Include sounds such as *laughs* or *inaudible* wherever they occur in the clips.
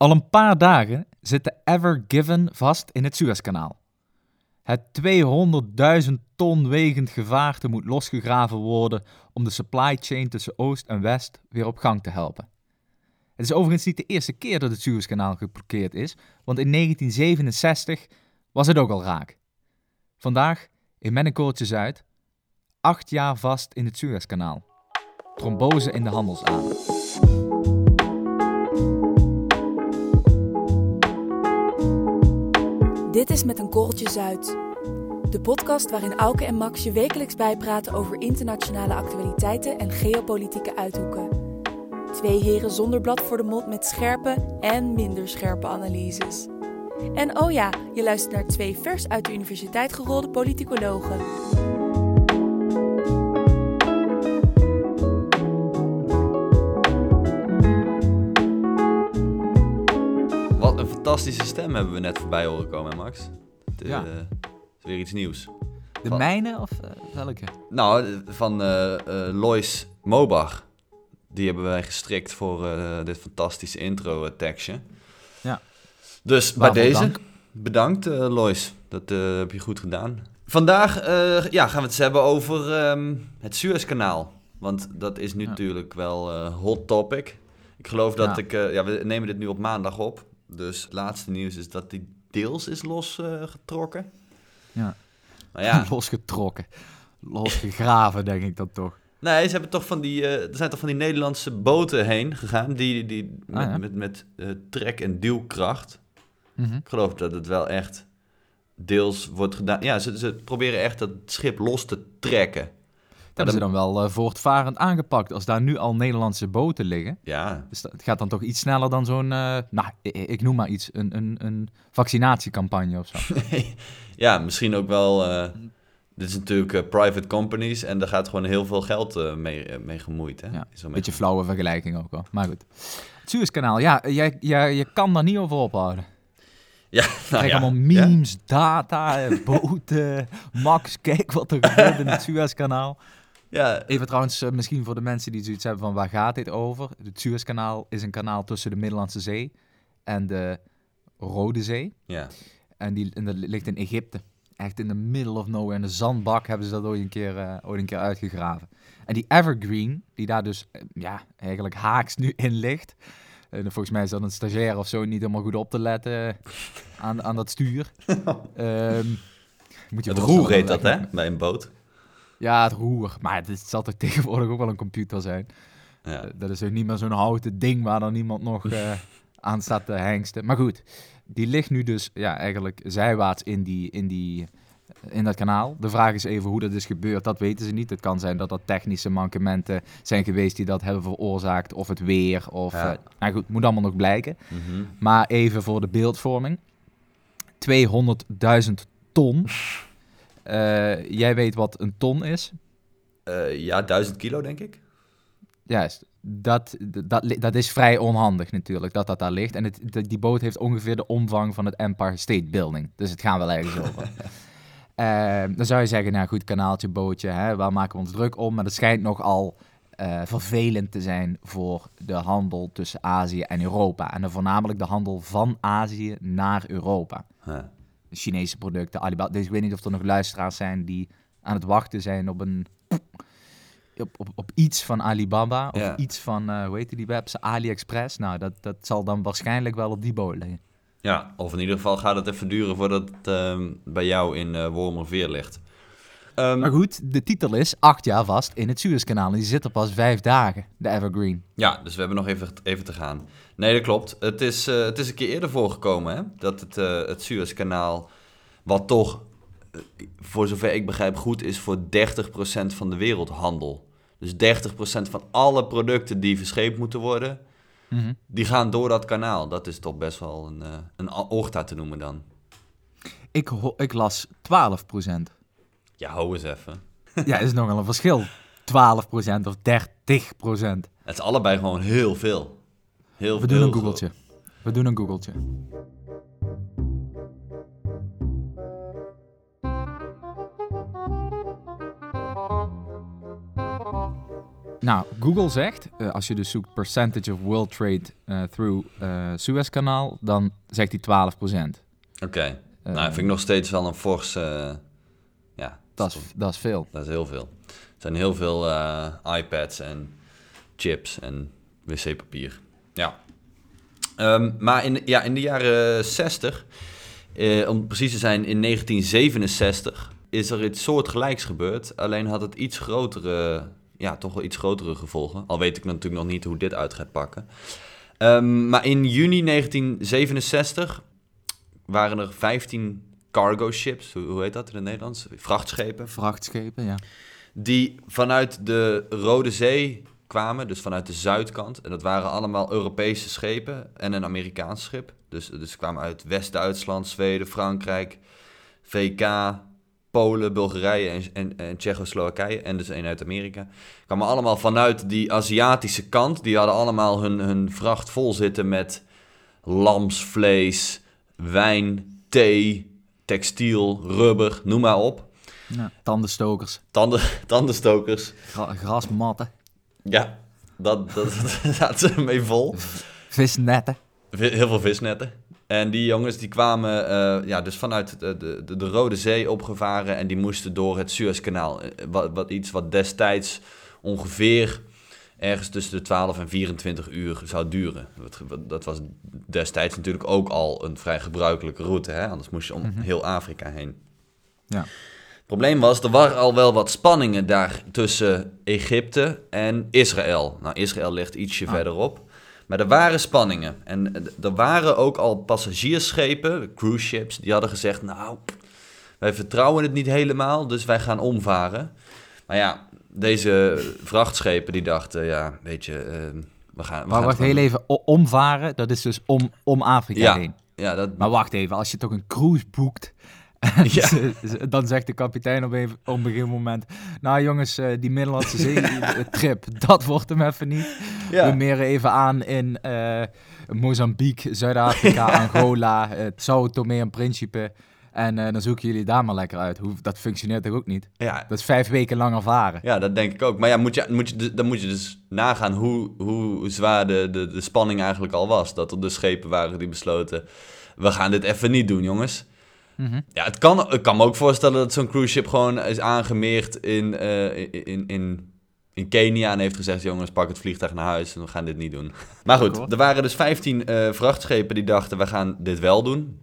Al een paar dagen zit de Ever Given vast in het Suezkanaal. Het 200.000 ton wegend gevaarte moet losgegraven worden om de supply chain tussen Oost en West weer op gang te helpen. Het is overigens niet de eerste keer dat het Suezkanaal geblokkeerd is, want in 1967 was het ook al raak. Vandaag in Mennekoortje Zuid, acht jaar vast in het Suezkanaal. Trombose in de handelsader. Dit is Met een Korreltje Zuid. De podcast waarin Auke en Max je wekelijks bijpraten over internationale actualiteiten en geopolitieke uithoeken. Twee heren zonder blad voor de mond met scherpe en minder scherpe analyses. En oh ja, je luistert naar twee vers uit de universiteit gerolde politicologen. Fantastische stem hebben we net voorbij horen komen, Max. Het Ja. is weer iets nieuws. De Van- mijne of eh, welke? Nou, eh, van eh, Lois Mobach. Die hebben wij gestrikt voor dit fantastische intro-tekstje. Ja. Dus bij deze, dank. bedankt Lois. Dat heb je goed gedaan. Vandaag ja, gaan we het hebben over ehm, het Suezkanaal. Want dat is nu Ja. natuurlijk wel hot topic. Ik geloof dat Ja. ik... ja, we nemen dit nu op maandag op. Dus het laatste nieuws is dat die deels is losgetrokken. Ja. Maar ja, *laughs* Losgetrokken. Losgegraven, denk ik dan toch. Nee, ze hebben toch van die, eh, er zijn toch van die Nederlandse boten heen gegaan, die, die met, Ah, ja. met, met eh, trek- en duwkracht. Mhm. Ik geloof dat het wel echt deels wordt gedaan. Ja, ze, ze proberen echt dat schip los te trekken. Dat hebben ze dan wel eh, voortvarend aangepakt. Als daar nu al Nederlandse boten liggen. Ja, Dus dat- het gaat dan toch iets sneller dan zo'n, eh, nou, ik, ik noem maar iets, een, een, een vaccinatiecampagne of zo. *laughs* ja misschien ook wel. eh, dit is natuurlijk private companies en daar gaat gewoon heel veel geld mee, mee gemoeid. Hè? Ja, Is mee Beetje flauwe vergelijking ook wel. Maar goed. Het Suezkanaal, ja, jij, jij, je kan daar niet over ophouden. Ja, *laughs* nou ja. allemaal memes, data, *laughs* boten. Max, kijk wat er gebeurt in het Suezkanaal. Ja. Even trouwens, eh, misschien voor de mensen die zoiets hebben van waar gaat dit over? Het Suezkanaal is een kanaal tussen de Middellandse Zee en de Rode Zee. ja. En, die, en dat ligt in Egypte. Echt in the middle of nowhere. In de zandbak hebben ze dat ooit een keer, eh, ooit een keer uitgegraven. En die Evergreen, die daar dus eh, ja, eigenlijk haaks nu in ligt. En volgens mij is dat een stagiair of zo niet helemaal goed op te letten aan, aan dat stuur. *laughs* Ehm, moet je Het roer heet dat, hè? Bij een boot. Ja, het roer. Maar het, is- het zal toch *laughs* tegenwoordig ook wel een computer zijn. Ja. Eh, Dat is ook niet meer zo'n houten ding waar dan niemand nog *laughs* eh, aan staat te hengsten. Maar goed, die ligt nu dus ja, eigenlijk zijwaarts in, die, in, die, in dat kanaal. De vraag is even hoe dat is gebeurd, dat weten ze niet. Het kan zijn dat dat technische mankementen zijn geweest die dat hebben veroorzaakt. Of het weer, of... Ja. eh, nou goed, moet allemaal nog blijken. Mhm. Maar even voor de beeldvorming. 200.000 ton. *laughs* Eh, jij weet wat een ton is. Eh, ja, duizend kilo, denk ik. Juist. Dat, dat, dat is vrij onhandig natuurlijk, dat dat daar ligt. En het, die boot heeft ongeveer de omvang van het Empire State Building. Dus het gaat wel ergens *laughs* over. Eh, dan zou je zeggen, nou goed, kanaaltje, bootje, hè, waar maken we ons druk om? Maar dat schijnt nogal eh vervelend te zijn voor de handel tussen Azië en Europa. En dan voornamelijk de handel van Azië naar Europa. Huh. Chinese producten, Alibaba. Dus ik weet niet of er nog luisteraars zijn die aan het wachten zijn op een... Op, op, op iets van Alibaba of Ja. iets van, eh hoe heet die website, AliExpress. Nou, dat, dat zal dan waarschijnlijk wel op die boot liggen. Ja, of in ieder geval gaat het even duren voordat het ehm, bij jou in eh Wormerveer ligt. Ehm, Maar goed, de titel is acht jaar vast in het Suezkanaal. En die zit er pas vijf dagen, de Evergreen. ja, dus we hebben nog even, even te gaan. Nee, dat klopt. Het is, eh, het is een keer eerder voorgekomen hè? dat het, eh, het Suezkanaal, wat toch, eh, voor zover ik begrijp, goed is voor 30% van de wereldhandel. Dus 30% van alle producten die verscheept moeten worden, Mhm. die gaan door dat kanaal. Dat is toch best wel een, een te noemen dan. ik, ik las 12 Ja, hou eens even. ja, is nogal een verschil. 12% of 30% Het is allebei gewoon heel veel. Heel We veel doen een googeltje. We doen een googeltje. Nou, Google zegt, eh, als je dus zoekt percentage of world trade eh, through uh, Suezkanaal, dan zegt hij 12 procent. Oké. nou, vind ik nog steeds wel een forse... dat is, dat is veel. Dat is heel veel. Er zijn heel veel iPads en chips en wc-papier. Ja. Um, maar in, ja, in de jaren 60, om precies te zijn in 1967, is er iets soortgelijks gebeurd. Alleen had het iets grotere ja, toch wel iets grotere gevolgen. Al weet ik natuurlijk nog niet hoe dit uit gaat pakken. Um, maar in juni 1967 waren er 15 cargo ships, hoe heet dat in het Nederlands? Vrachtschepen. Vrachtschepen, ja. Die vanuit de Rode Zee kwamen, dus vanuit de zuidkant. En dat waren allemaal Europese schepen en een Amerikaans schip. Dus, dus kwamen uit West-Duitsland, Zweden, Frankrijk, VK, Polen, Bulgarije en, en, en Tsjechoslowakije en dus één uit Amerika. Kwamen allemaal vanuit die Aziatische kant. Die hadden allemaal hun, hun vracht vol zitten met lamsvlees, wijn, thee, textiel, rubber, noem maar op. Ja, tandenstokers. Tanden, *laughs* tandenstokers. grasmatten. Ja, dat, dat, *laughs* dat zaten ze mee vol. Visnetten. Heel veel visnetten. En die jongens die kwamen uh, ja, dus vanuit de, de, de, Rode Zee opgevaren en die moesten door het Suezkanaal. Eh, wat, wat, iets wat destijds ongeveer ergens tussen de 12 en 24 uur zou duren. Dat was destijds natuurlijk ook al een vrij gebruikelijke route, hè? anders moest je om mhm. heel Afrika heen. Ja. Het probleem was, er waren al wel wat spanningen daar tussen Egypte en Israël. Nou, Israël ligt ietsje ah. verderop. Maar er waren spanningen. En er waren ook al passagiersschepen, cruise ships, die hadden gezegd: Nou, wij vertrouwen het niet helemaal, dus wij gaan omvaren. Maar ja, deze vrachtschepen die dachten: Ja, weet je, uh, we gaan. We maar wacht heel even, omvaren, dat is dus om, om Afrika ja, heen. Ja, dat... Maar wacht even, als je toch een cruise boekt *laughs* Ja. dan zegt de kapitein op een, op een gegeven moment... Nou jongens, eh, die Middellandse Zee-trip, *laughs* dat wordt hem even niet. We meren even aan in uh, Mozambique, Zuid-Afrika, *laughs* Angola, uh, Sao Tome en Principe. En dan zoeken jullie daar maar lekker uit. Hoe, dat functioneert toch ook niet? Ja. Dat is vijf weken lang ervaren. Ja, dat denk ik ook. Maar ja, moet je, moet je, dan moet je dus nagaan hoe, hoe zwaar de, de, de spanning eigenlijk al was. Dat er dus schepen waren die besloten... We gaan dit even niet doen, jongens. Mhm. Ja, het kan, ik kan me ook voorstellen dat zo'n cruise ship gewoon is aangemeerd in, uh, in, in, in Kenia en heeft gezegd: jongens, pak het vliegtuig naar huis en we gaan dit niet doen. *laughs* Maar goed, er waren dus 15 uh, eh, vrachtschepen die dachten: we gaan dit wel doen.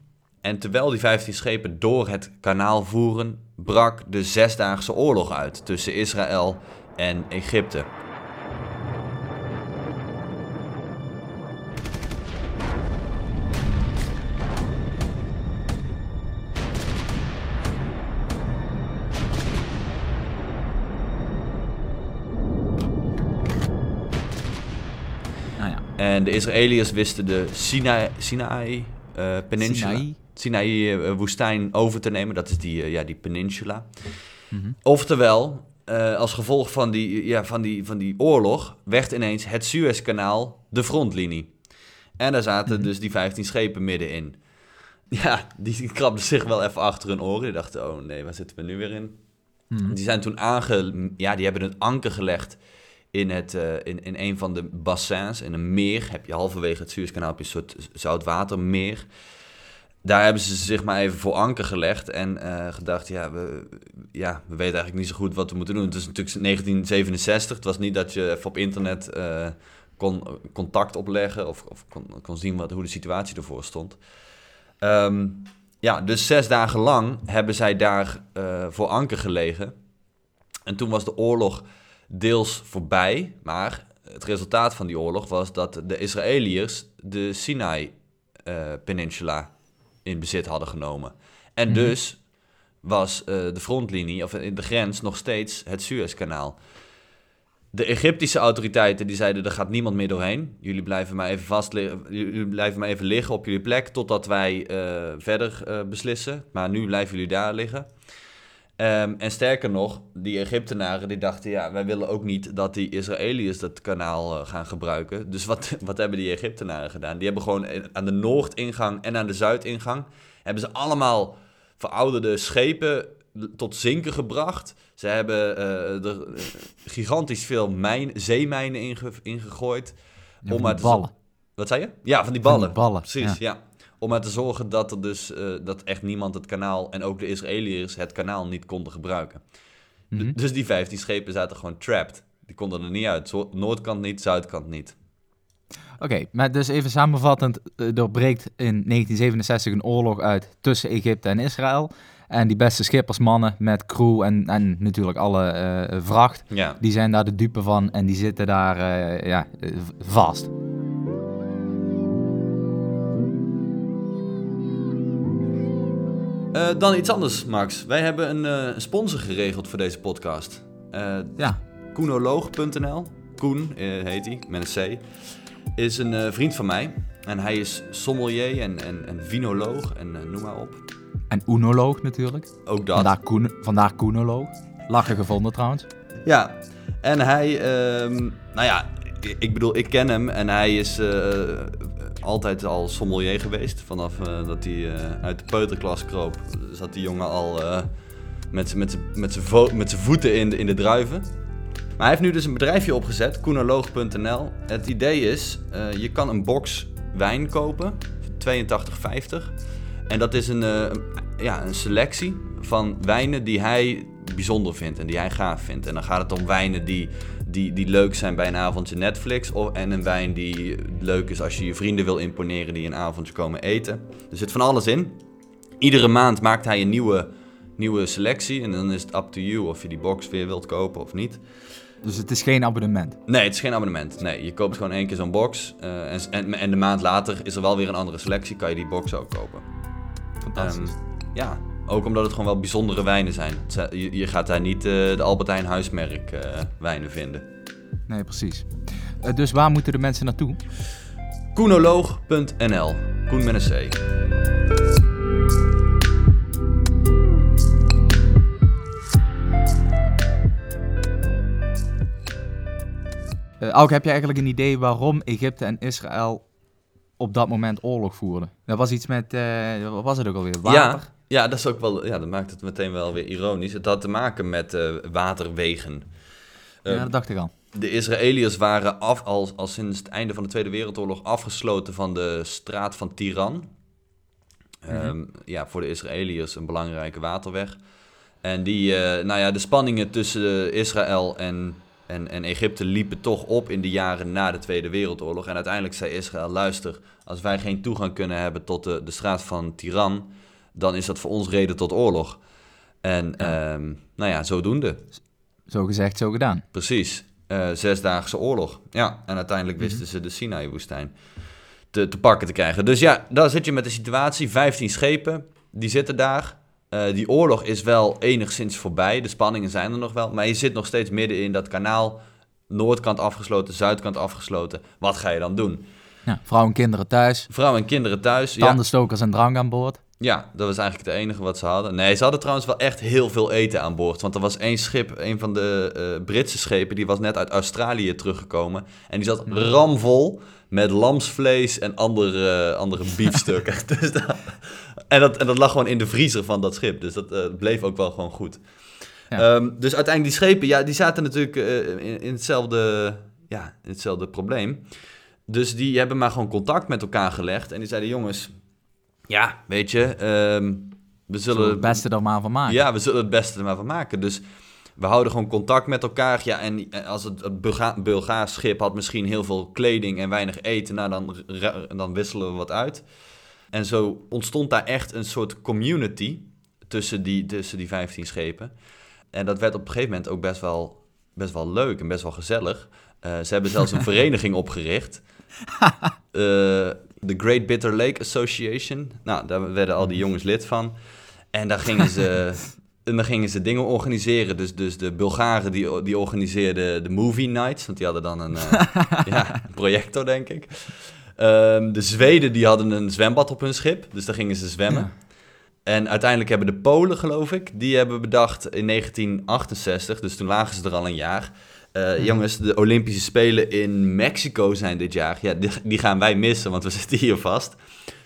En terwijl die 15 schepen door het kanaal voeren, brak de Zesdaagse Oorlog uit tussen Israël en Egypte. En de Israëliërs wisten de Sinai, Sinai uh, Peninsula, Sinai, woestijn over te nemen. Dat is die, uh, ja, die peninsula. Mm Oftewel, uh, als gevolg van die, ja, van, die, van die oorlog werd ineens het Suezkanaal de frontlinie. En daar zaten mm -hmm. dus die 15 schepen middenin. *laughs* Ja, die krabden zich wel even achter hun oren. Die dachten, oh nee, waar zitten we nu weer in? Mm Die zijn toen aange... Ja, die hebben een anker gelegd in, het, uh, in, in een van de bassins, in een meer, heb je halverwege het Suezkanaal een soort zoutwatermeer. Daar hebben ze zich maar even voor anker gelegd en uh, gedacht, ja we, ja, we weten eigenlijk niet zo goed wat we moeten doen. Het is natuurlijk 1967, het was niet dat je even op internet uh, kon contact opleggen of, of kon, kon zien wat, hoe de situatie ervoor stond. Um, ja, dus zes dagen lang hebben zij daar voor anker gelegen. En toen was de oorlog deels voorbij. Maar het resultaat van die oorlog was dat de Israëliërs de Sinai-peninsula in bezit hadden genomen. En mhm. dus was uh, de frontlinie, of de grens, nog steeds het Suezkanaal. De Egyptische autoriteiten die zeiden, er gaat niemand meer doorheen. Jullie blijven maar even vast jullie blijven maar even liggen op jullie plek totdat wij uh, verder uh, beslissen. Maar nu blijven jullie daar liggen. Um, en sterker nog, die Egyptenaren die dachten, ja, wij willen ook niet dat die Israëliërs dat kanaal uh, gaan gebruiken. Dus wat, *laughs* wat hebben die Egyptenaren gedaan? Die hebben gewoon aan de noordingang en aan de zuidingang, hebben ze allemaal verouderde schepen tot zinken gebracht. Ze hebben eh, er eh, gigantisch veel mijn, zeemijnen inge, ingegooid. Ja, om zo- ballen. Wat zei je? Ja, van die Van ballen. die ballen, Precies, ja. ja. Om maar te zorgen dat er dus eh, dat echt niemand het kanaal en ook de Israëliërs het kanaal niet konden gebruiken. Mhm. Dus die 15 schepen zaten gewoon trapped. Die konden er niet uit. Noordkant niet, zuidkant niet. Oké, maar dus even samenvattend, eh, er breekt in 1967 een oorlog uit tussen Egypte en Israël. En die beste schippersmannen met crew en, en natuurlijk alle eh, vracht, Ja. die zijn daar de dupe van en die zitten daar eh, ja, vast. Eh, dan iets anders, Max. Wij hebben een eh, sponsor geregeld voor deze podcast. Eh Ja, Koenoloog.nl. Koen heet hij, met een C. Is een vriend van mij. En hij is sommelier en, en, en vinoloog en noem maar op. en oenoloog natuurlijk. Ook dat. Vandaar, koen, vandaar koenoloog. Lachen gevonden trouwens. Ja, en hij, ehm, nou ja, ik- bedoel, ik ken hem en hij is altijd al sommelier geweest. Vanaf eh, dat hij eh, uit de peuterklas kroop, zat die jongen al eh, met zijn voeten in de, in de druiven. Maar hij heeft nu dus een bedrijfje opgezet, koenoloog.nl. Het idee is, je kan een box wijn kopen, 82,50. En dat is een- ja, een selectie van wijnen die hij bijzonder vindt en die hij gaaf vindt. En dan gaat het om wijnen die, die, die leuk zijn bij een avondje Netflix. Of, en een wijn die leuk is als je je vrienden wil imponeren die een avondje komen eten. Er zit van alles in. Iedere maand maakt hij een nieuwe, nieuwe selectie. En dan is het up to you of je die box weer wilt kopen of niet. Dus het is geen abonnement. Nee, het is geen abonnement. Nee, je koopt gewoon één keer zo'n box. eh, en, en, en de maand later is er wel weer een andere selectie. Kan je die box ook kopen. Fantastisch. Ehm, ja, ook omdat het gewoon wel bijzondere wijnen zijn. Je, je gaat daar niet eh, de Albert Heijn huismerk eh, wijnen vinden. Nee, precies. Eh, dus waar moeten de mensen naartoe? Koenoloog.nl Koen met een C. Heb je eigenlijk een idee waarom Egypte en Israël op dat moment oorlog voerden? Dat was iets met, wat was het ook alweer? Water? Ja, ja, dat is ook wel. Ja, dat maakt het meteen wel weer ironisch. Het had te maken met eh, waterwegen. Ja, Eh, dat dacht ik al. De Israëliërs waren af, al, al sinds het einde van de Tweede Wereldoorlog afgesloten van de straat van Tiran. Ehm, ja, voor de Israëliërs een belangrijke waterweg. En die, eh, nou ja, de spanningen tussen Israël en, en, en Egypte liepen toch op in de jaren na de Tweede Wereldoorlog. En uiteindelijk zei Israël, luister, als wij geen toegang kunnen hebben tot de, de straat van Tiran, dan is dat voor ons reden tot oorlog. En Ja. ehm, nou ja, zodoende. Zo gezegd, zo gedaan. Precies. Eh, zesdaagse oorlog. Ja, en uiteindelijk wisten ze de Sinai-woestijn te, te pakken te krijgen. Dus ja, daar zit je met de situatie. 15 schepen, die zitten daar. Eh, die oorlog is wel enigszins voorbij. De spanningen zijn er nog wel. Maar je zit nog steeds midden in dat kanaal. Noordkant afgesloten, zuidkant afgesloten. Wat ga je dan doen? Ja, vrouwen en kinderen thuis, Vrouwen en kinderen thuis. Ja, tandenstokers en drank aan boord. ja, dat was eigenlijk het enige wat ze hadden. Nee, ze hadden trouwens wel echt heel veel eten aan boord. Want er was één schip, een van de eh, Britse schepen, die was net uit Australië teruggekomen. En die zat ramvol met lamsvlees en andere, andere *laughs* biefstukken. *laughs* dus dat, en, dat, en dat lag gewoon in de vriezer van dat schip. Dus dat eh, bleef ook wel gewoon goed. Ja. Ehm, dus uiteindelijk die schepen, ja, die zaten natuurlijk eh, in, in, hetzelfde, ja, in hetzelfde probleem. Dus die hebben maar gewoon contact met elkaar gelegd. En die zeiden, jongens, ja, weet je, ehm, we Zullen het beste er maar van maken. ja, we zullen het beste er maar van maken. Dus we houden gewoon contact met elkaar. Ja, en eh, als het, het Bulga Bulgaars schip had misschien heel veel kleding en weinig eten, nou dan, dan wisselen we wat uit. En zo ontstond daar echt een soort community tussen die, tussen die 15 schepen. En dat werd op een gegeven moment ook best wel, best wel leuk en best wel gezellig. Eh, ze hebben zelfs een *laughs* vereniging opgericht. *laughs* Eh, De Great Bitter Lake Association. Nou, daar werden al die jongens lid van. En daar gingen ze, *laughs* en dan gingen ze dingen organiseren. Dus, dus de Bulgaren die, die organiseerden de movie nights. Want die hadden dan een eh, *laughs* ja, projector, denk ik. Ehm, de Zweden die hadden een zwembad op hun schip. Dus daar gingen ze zwemmen. Ja. En uiteindelijk hebben de Polen, geloof ik, die hebben bedacht in 1968, dus toen lagen ze er al een jaar. Eh, Jongens, de Olympische Spelen in Mexico zijn dit jaar. Ja, die, die gaan wij missen, want we *laughs* zitten hier vast.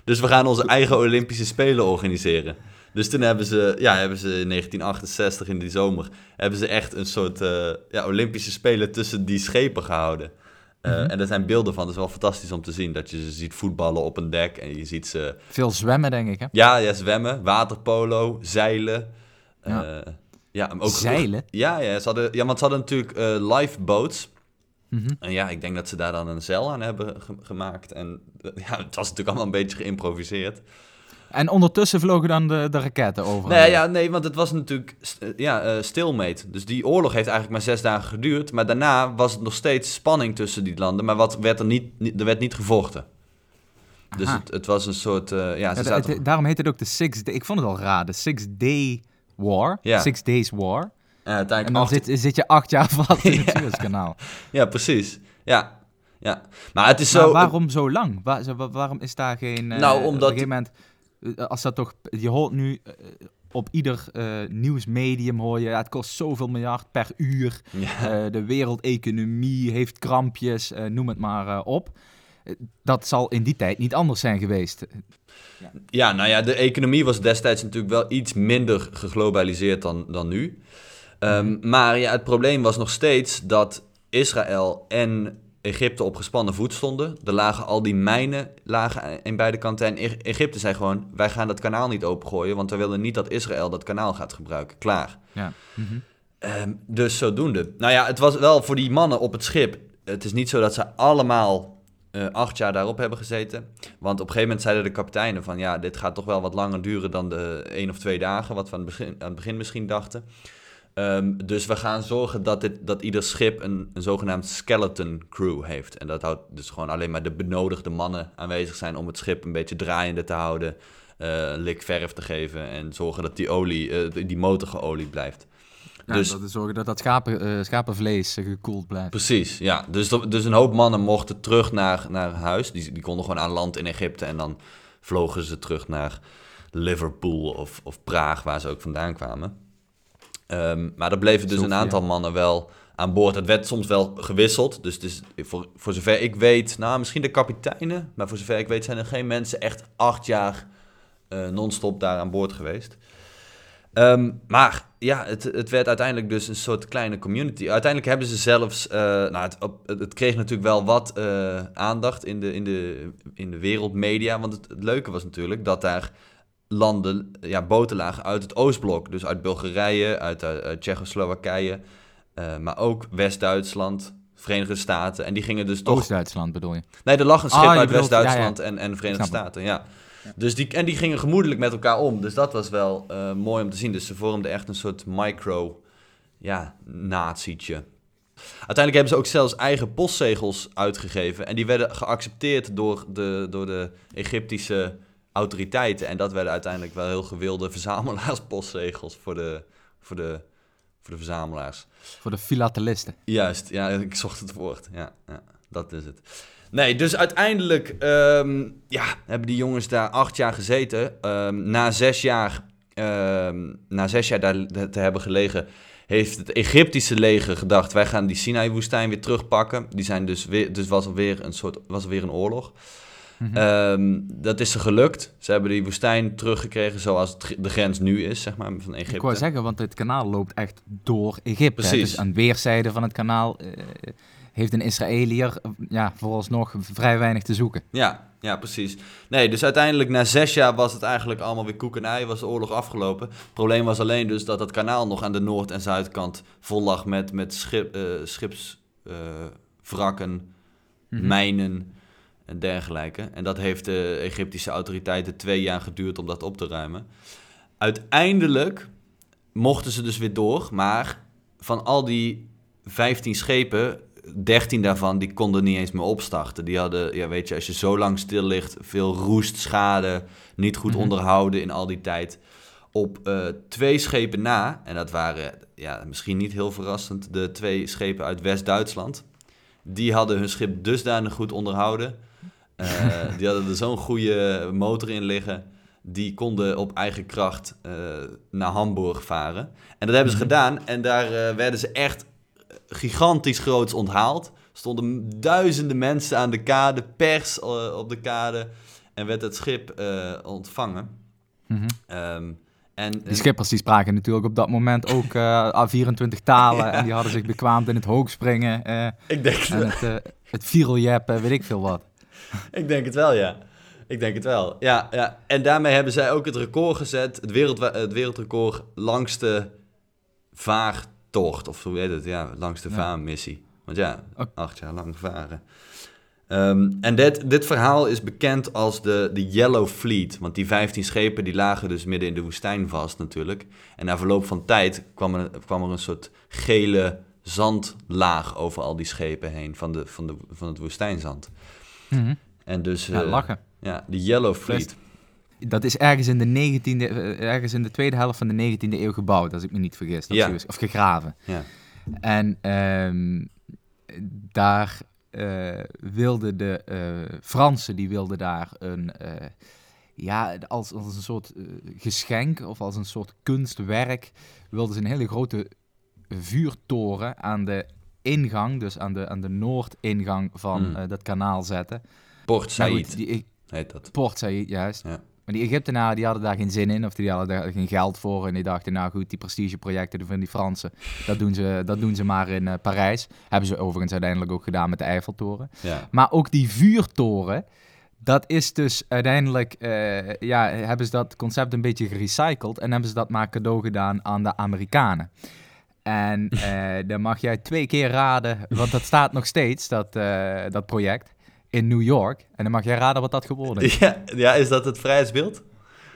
Dus we gaan onze eigen Olympische Spelen organiseren. Dus toen hebben ze, ja, hebben ze in 1968 in die zomer, hebben ze echt een soort eh, ja, Olympische Spelen tussen die schepen gehouden. Eh, Mhm. En er zijn beelden van, het is wel fantastisch om te zien, dat je ze ziet voetballen op een dek en je ziet ze, Veel zwemmen, denk ik, hè? ja, ja zwemmen, waterpolo, zeilen. Ja. Ja, ook Zeilen? Ja, ja, ze hadden, ja, want ze hadden natuurlijk eh lifeboats. Mhm. En ja, ik denk dat ze daar dan een zeil aan hebben ge- gemaakt. En eh, ja, het was natuurlijk allemaal een beetje geïmproviseerd. En ondertussen vlogen dan de, de raketten over. Nee, ja, nee, want het was natuurlijk eh, ja, stilmeet. Dus die oorlog heeft eigenlijk maar zes dagen geduurd. Maar daarna was het nog steeds spanning tussen die landen. Maar wat werd er niet, niet- er werd niet gevochten. Dus het, het was een soort, ja, ze Ja, zaten... het- daarom heet het ook de Six Day. Ik vond het al raar, de Six Day War. Ja. Six Days War. ja, En uiteindelijk dan acht- zit, zit je acht jaar vast in het. *laughs* Suezkanaal. Ja, precies. Ja, ja. Maar het is Maar zo... waarom zo lang? Waar- waarom is daar geen... eh, Nou, Op omdat- een gegeven moment, eh, als dat toch... Je hoort nu eh, op ieder eh, nieuwsmedium hoor je... Ja, het kost zoveel miljard per uur. Ja. Eh, de wereldeconomie heeft krampjes, eh, noem het maar eh, op. Dat zal in die tijd niet anders zijn geweest. Ja, nou ja, de economie was destijds natuurlijk wel iets minder geglobaliseerd dan, dan nu. Ehm, Maar ja, het probleem was nog steeds dat Israël en Egypte op gespannen voet stonden. Er lagen al die mijnen lagen in beide kanten. En Egypte zei gewoon, wij gaan dat kanaal niet opengooien... want we willen niet dat Israël dat kanaal gaat gebruiken. Klaar. Ja. Mhm. Ehm, dus zodoende. Nou ja, het was wel voor die mannen op het schip. Het is niet zo dat ze allemaal eh, acht jaar daarop hebben gezeten. Want op een gegeven moment zeiden de kapiteinen van... ja, dit gaat toch wel wat langer duren dan de één of twee dagen... wat we aan het begin, aan het begin misschien dachten. Ehm, dus we gaan zorgen dat, dit, dat ieder schip een, een zogenaamd skeleton crew heeft. En dat houdt dus gewoon alleen maar de benodigde mannen aanwezig zijn... om het schip een beetje draaiende te houden... een lik verf te geven en zorgen dat die olie, eh, die motor geolied blijft. Ja, Dus- dat is zorgen dat dat schapen, eh, schapenvlees eh, gekoeld blijft. Precies, ja. Dus, dus een hoop mannen mochten terug naar, naar huis. Die, die konden gewoon aan land in Egypte en dan vlogen ze terug naar Liverpool of, of Praag, waar ze ook vandaan kwamen. Ehm, maar er bleven dus een aantal mannen wel aan boord. Het werd soms wel gewisseld. Dus het is, voor, voor zover ik weet, nou misschien de kapiteinen, maar voor zover ik weet zijn er geen mensen echt acht jaar eh, non-stop daar aan boord geweest. Ehm, maar ja, het, het werd uiteindelijk dus een soort kleine community. Uiteindelijk hebben ze zelfs, eh, nou, het, op- het, kreeg natuurlijk wel wat eh, aandacht in de, in, de, in de wereldmedia. Want het, het leuke was natuurlijk dat daar landen, ja, boten lagen uit het Oostblok. Dus uit Bulgarije, uit, eh, uit Tsjechoslowakije, maar ook West-Duitsland, Verenigde Staten. En die gingen dus toch... Oost-Duitsland bedoel je? Nee, er lag een schip Ah, uit West-Duitsland ja, ja. en, en Verenigde. Staten, ja. Dus die, en die gingen gemoedelijk met elkaar om. Dus dat was wel eh, mooi om te zien. Dus ze vormden echt een soort micro, ja. Uiteindelijk hebben ze ook zelfs eigen postzegels uitgegeven. En die werden geaccepteerd door de, door de Egyptische autoriteiten. En dat werden uiteindelijk wel heel gewilde verzamelaarsppostzegels *laughs* voor de, voor de, voor de verzamelaars. Voor de filatelisten. Juist, ja, ik zocht het woord. Ja, ja dat is het. Nee, dus uiteindelijk ehm, ja, hebben die jongens daar acht jaar gezeten. Ehm, na zes jaar, ehm, na zes jaar daar te hebben gelegen, heeft het Egyptische leger gedacht: wij gaan die Sinai-woestijn weer terugpakken. Die zijn dus weer, dus was er weer een soort, was er weer een oorlog. Mhm. Ehm, dat is ze gelukt. Ze hebben die woestijn teruggekregen zoals de grens nu is, zeg maar, van Egypte. Ik wou zeggen, want het kanaal loopt echt door Egypte. Precies. Dus aan weerszijden van het kanaal eh, heeft een Israëliër eh, ja, vooralsnog vrij weinig te zoeken. Ja, ja, precies. Nee, dus uiteindelijk na zes jaar was het eigenlijk allemaal weer koek en ei, was de oorlog afgelopen. Het probleem was alleen dus dat het kanaal nog aan de noord- en zuidkant vol lag met, met schip, eh, schipswrakken, Mhm. mijnen en dergelijke. En dat heeft de Egyptische autoriteiten twee jaar geduurd om dat op te ruimen. Uiteindelijk mochten ze dus weer door, maar van al die 15 schepen, 13 daarvan, die konden niet eens meer opstarten. Die hadden, ja weet je, als je zo lang stil ligt, veel roest, schade, niet goed Mhm. onderhouden in al die tijd. Op eh, twee schepen na, en dat waren ja, misschien niet heel verrassend, de twee schepen uit West-Duitsland. Die hadden hun schip dusdanig goed onderhouden. Eh, die hadden er zo'n goede motor in liggen. Die konden op eigen kracht eh, naar Hamburg varen. En dat hebben ze Mhm. gedaan. En daar eh, werden ze echt gigantisch groots onthaald. Stonden duizenden mensen aan de kade, pers op de kade. En werd het schip ontvangen. Mhm. Ehm, En, Die schippers die spraken natuurlijk op dat moment ook eh *laughs* 24 talen en die hadden zich bekwaamd in het hoogspringen eh, ik, denk het, en het, uh, het weet ik veel wat. *laughs* ik denk het wel, ja. Ik denk het wel. Ja, ja. En daarmee hebben zij ook het record gezet, het, wereld, het wereldrecord langste vaartocht, of hoe heet het? Ja, langste Ja. vaarmissie. Want ja, acht jaar lang varen. Ehm, en dit, dit verhaal is bekend als de, de Yellow Fleet. Want die 15 schepen die lagen dus midden in de woestijn vast natuurlijk. En na verloop van tijd kwam er, kwam er een soort gele zandlaag over al die schepen heen van, de, van, de, van het woestijnzand. Mhm. En dus Ja, eh, lachen. ja, de Yellow Fleet. Dat is ergens in, de 19e, eh, ergens in de tweede helft van de 19e eeuw gebouwd, als ik me niet vergis. Dat Ja. is- Of gegraven. Ja. En ehm, daar eh, wilden de Fransen, die wilden daar een, ja, als, als een soort geschenk of als een soort kunstwerk, wilden ze een hele grote vuurtoren aan de ingang, dus aan de, aan de noordingang van Mm. eh, dat kanaal zetten. Port Nou goed, Said die, heet dat. Port Said, juist. Ja. Maar die Egyptenaren die hadden daar geen zin in, of die hadden daar geen geld voor. En die dachten, nou goed, die prestigeprojecten van die Fransen, dat doen ze, dat doen ze maar in eh, Parijs. Hebben ze overigens uiteindelijk ook gedaan met de Eiffeltoren. Ja. Maar ook die vuurtoren, dat is dus uiteindelijk, eh, ja, hebben ze dat concept een beetje gerecycled en hebben ze dat maar cadeau gedaan aan de Amerikanen. En *laughs* eh, dan mag jij twee keer raden, want dat staat nog steeds, dat, eh, dat project, in New York. En dan mag jij raden wat dat geworden is. Ja, ja, is dat het vrijheidsbeeld?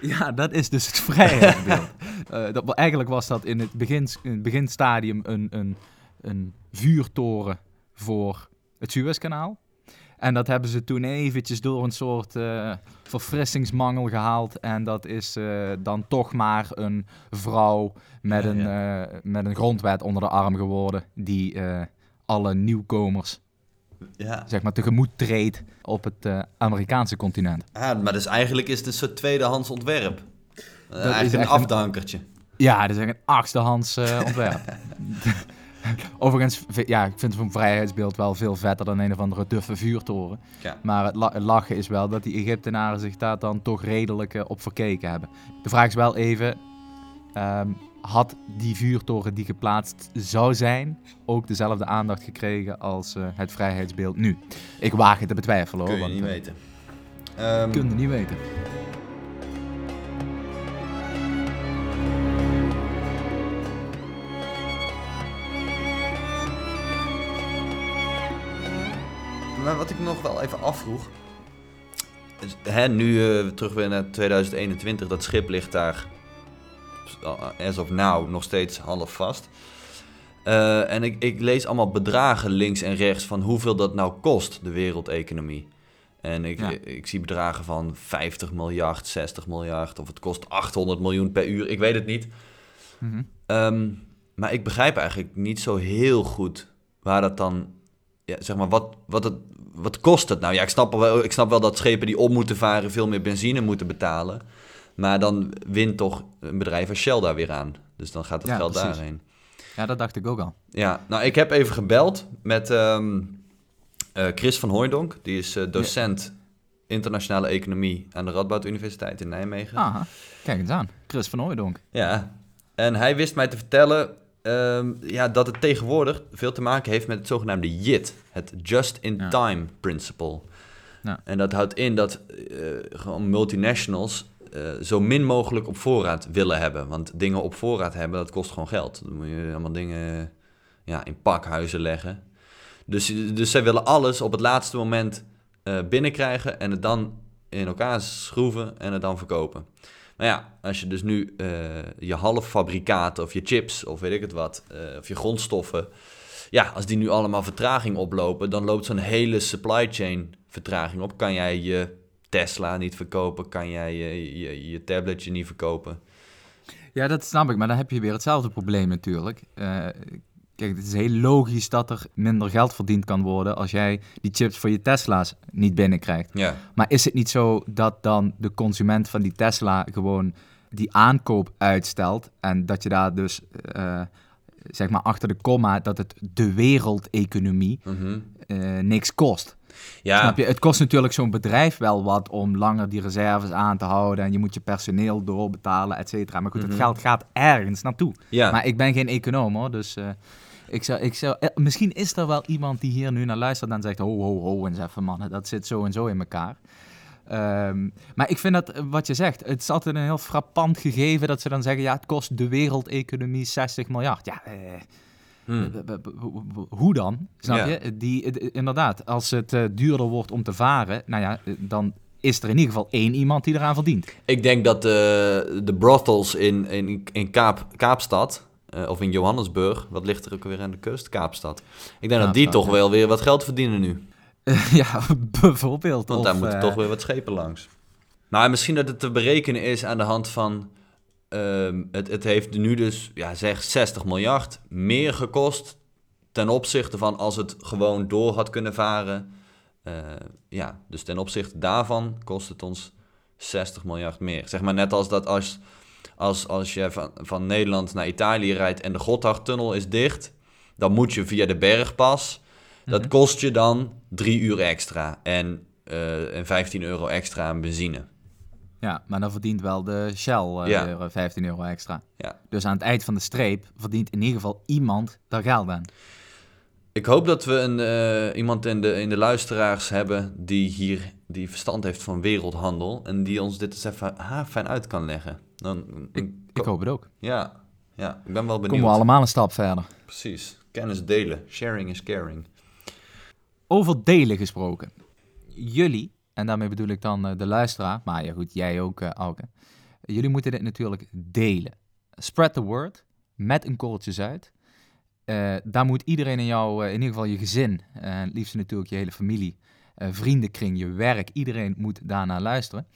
Ja, dat is dus het vrijheidsbeeld. *laughs* Eh, dat, eigenlijk was dat in het, begin, in het beginstadium een, een, een vuurtoren voor het Suezkanaal. En dat hebben ze toen eventjes door een soort eh, verfrissingsmangel gehaald. En dat is eh, dan toch maar een vrouw met, Ja, een, eh, met een grondwet onder de arm geworden. Die alle nieuwkomers Ja. zeg maar, tegemoet treedt op het Amerikaanse continent. Ah, maar dus eigenlijk is het een soort tweedehands ontwerp. Is eigenlijk een echt een- afdankertje. Ja, dat is echt een achtstehands eh ontwerp. *laughs* *laughs* Overigens, ja, ik vind het vrijheidsbeeld wel veel vetter dan een of andere duffe vuurtoren. Ja. Maar het, la- het lachen is wel dat die Egyptenaren zich daar dan toch redelijk eh, op verkeken hebben. De vraag is wel even, ehm, had die vuurtoren die geplaatst zou zijn ook dezelfde aandacht gekregen als eh, het vrijheidsbeeld nu? Ik waag het te betwijfelen hoor. Kun je want, niet eh, weten. Ehm, Kun je niet weten. Maar wat ik nog wel even afvroeg. Hè, nu eh, terug weer naar 2021, dat schip ligt daar as of now nog steeds half vast. Eh, en ik, ik lees allemaal bedragen links en rechts van hoeveel dat nou kost, de wereldeconomie. En ik, Ja. ik zie bedragen van 50 miljard, 60 miljard, of het kost 800 miljoen per uur, ik weet het niet. Mhm. Ehm, maar ik begrijp eigenlijk niet zo heel goed waar dat dan, ja, zeg maar, wat, wat, het, wat kost het nou? Ja, ik snap, wel, ik snap wel dat schepen die om moeten varen veel meer benzine moeten betalen. Maar dan wint toch een bedrijf als Shell daar weer aan. Dus dan gaat het Ja, geld precies. daarheen. Ja, dat dacht ik ook al. Ja, nou, ik heb even gebeld met ehm, eh, Chris van Hooijdonk. Die is eh, docent internationale economie aan de Radboud Universiteit in Nijmegen. Aha, kijk eens aan. Chris van Hooijdonk. Ja, en hij wist mij te vertellen ehm, ja, dat het tegenwoordig veel te maken heeft met het zogenaamde JIT, het Just-in-Time Principle. Ja. En dat houdt in dat eh, gewoon multinationals eh, zo min mogelijk op voorraad willen hebben. Want dingen op voorraad hebben, dat kost gewoon geld. Dan moet je allemaal dingen ja, in pakhuizen leggen. Dus, dus zij willen alles op het laatste moment eh, binnenkrijgen en het dan in elkaar schroeven en het dan verkopen. Maar ja, als je dus nu eh, je halffabrikaten of je chips of weet ik het wat, eh, of je grondstoffen, ja, als die nu allemaal vertraging oplopen, dan loopt zo'n hele supply chain vertraging op. Kan jij je Tesla niet verkopen? Kan jij je, je, je tabletje niet verkopen? Ja, dat snap ik, maar dan heb je weer hetzelfde probleem natuurlijk. Eh, kijk, het is heel logisch dat er minder geld verdiend kan worden als jij die chips voor je Tesla's niet binnenkrijgt. Ja, Maar is het niet zo dat dan de consument van die Tesla gewoon die aankoop uitstelt en dat je daar dus, eh, zeg maar achter de komma, dat het de wereldeconomie mhm. eh, niks kost? Ja, Snap je? Het kost natuurlijk zo'n bedrijf wel wat om langer die reserves aan te houden. En je moet je personeel doorbetalen, et cetera. Maar goed, Mhm. het geld gaat ergens naartoe. ja. Maar ik ben geen econoom hoor, dus eh, ik zou, ik zou, eh, misschien is er wel iemand die hier nu naar luistert en zegt, ho, ho, ho, eens even mannen, dat zit zo en zo in elkaar. Ehm, maar ik vind dat, eh, wat je zegt, het is altijd een heel frappant gegeven dat ze dan zeggen, ja, het kost de wereldeconomie 60 miljard. Ja, eh, Hm. b- hoe- dan? Snap Ja. je? Die, eh, inderdaad, als het duurder wordt om te varen, nou ja, dan is er in ieder geval één iemand die eraan verdient. Ik denk dat de, de brothels in, in, in Kaap, Kaapstad, eh, of in Johannesburg, wat ligt er ook weer aan de kust? Kaapstad. Ik denk dat die toch ja. wel weer wat geld verdienen nu. *laughs* ja, bijvoorbeeld. Want Of, daar moeten eh, toch weer wat schepen langs. Nou, en misschien dat het te berekenen is aan de hand van... ehm, het, het heeft nu dus, ja, zeg 60 miljard meer gekost... ten opzichte van als het gewoon door had kunnen varen. Eh, ja, dus ten opzichte daarvan kost het ons 60 miljard meer. Zeg maar net als dat als, als, als je van, van Nederland naar Italië rijdt... en de Gotthardtunnel is dicht... dan moet je via de bergpas... Dat Mhm. kost je dan drie uur extra en, eh, en 15 euro extra aan benzine. Ja, maar dan verdient wel de Shell Ja. weer eh, 15 euro extra. Ja. Dus aan het eind van de streep verdient in ieder geval iemand daar geld aan. Ik hoop dat we een, eh, iemand in de, in de luisteraars hebben die hier die verstand heeft van wereldhandel en die ons dit eens even fijn uit kan leggen. Dan, Ik hoop het ook. Ja, ja, ik ben wel benieuwd. Komen we allemaal een stap verder. Precies. Kennis delen. Sharing is caring. Over delen gesproken. Jullie, en daarmee bedoel ik dan eh, de luisteraar, maar ja goed, jij ook, eh Auke. Jullie moeten dit natuurlijk delen. Spread the word, met een korreltje zuid. Eh, daar moet iedereen in jou, in ieder geval je gezin, en het liefst natuurlijk je hele familie, eh, vriendenkring, je werk, iedereen moet daarnaar luisteren.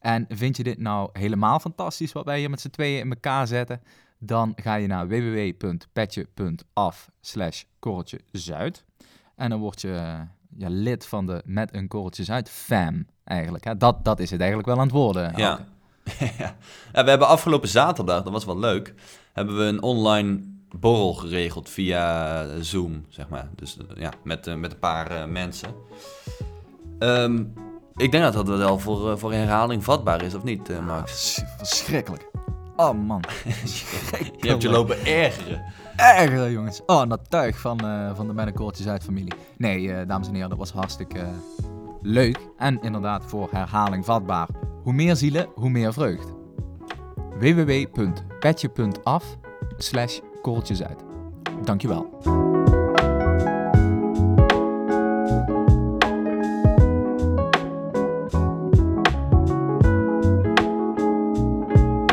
En vind je dit nou helemaal fantastisch wat wij hier met z'n tweeën in elkaar zetten? Dan ga je naar www.petje.af slash korreltje zuid. En dan word je ja, lid van de Met een Korreltje Zuid fam eigenlijk. Hè? Dat, dat is het eigenlijk wel aan het worden. Ja. *laughs* We hebben afgelopen zaterdag, dat was wel leuk, hebben we een online borrel geregeld via Zoom, zeg maar. Dus eh, ja, met, eh, met een paar eh, mensen. Ehm, ik denk dat dat wel voor, eh, voor herhaling vatbaar is, of niet, eh, Max? Sch- Verschrikkelijk. Oh man. *laughs* Je hebt je lopen ergeren. Erger jongens. Oh, en dat tuig van, eh, van de Korreltje Zuid familie. Nee, dames en heren, dat was hartstikke leuk. En inderdaad voor herhaling vatbaar. Hoe meer zielen, hoe meer vreugd. www.petje.af slash korreltje zuid. Dankjewel.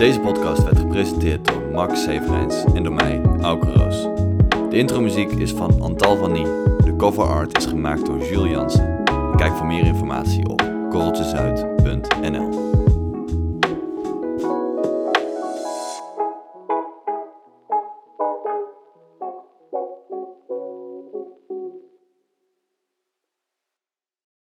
Deze podcast werd gepresenteerd door Max Severijns en door mij, Auke Roos. De intromuziek is van Antal van Nie. De cover art is gemaakt door Jules Jansen. Kijk voor meer informatie op korreltjezuid.nl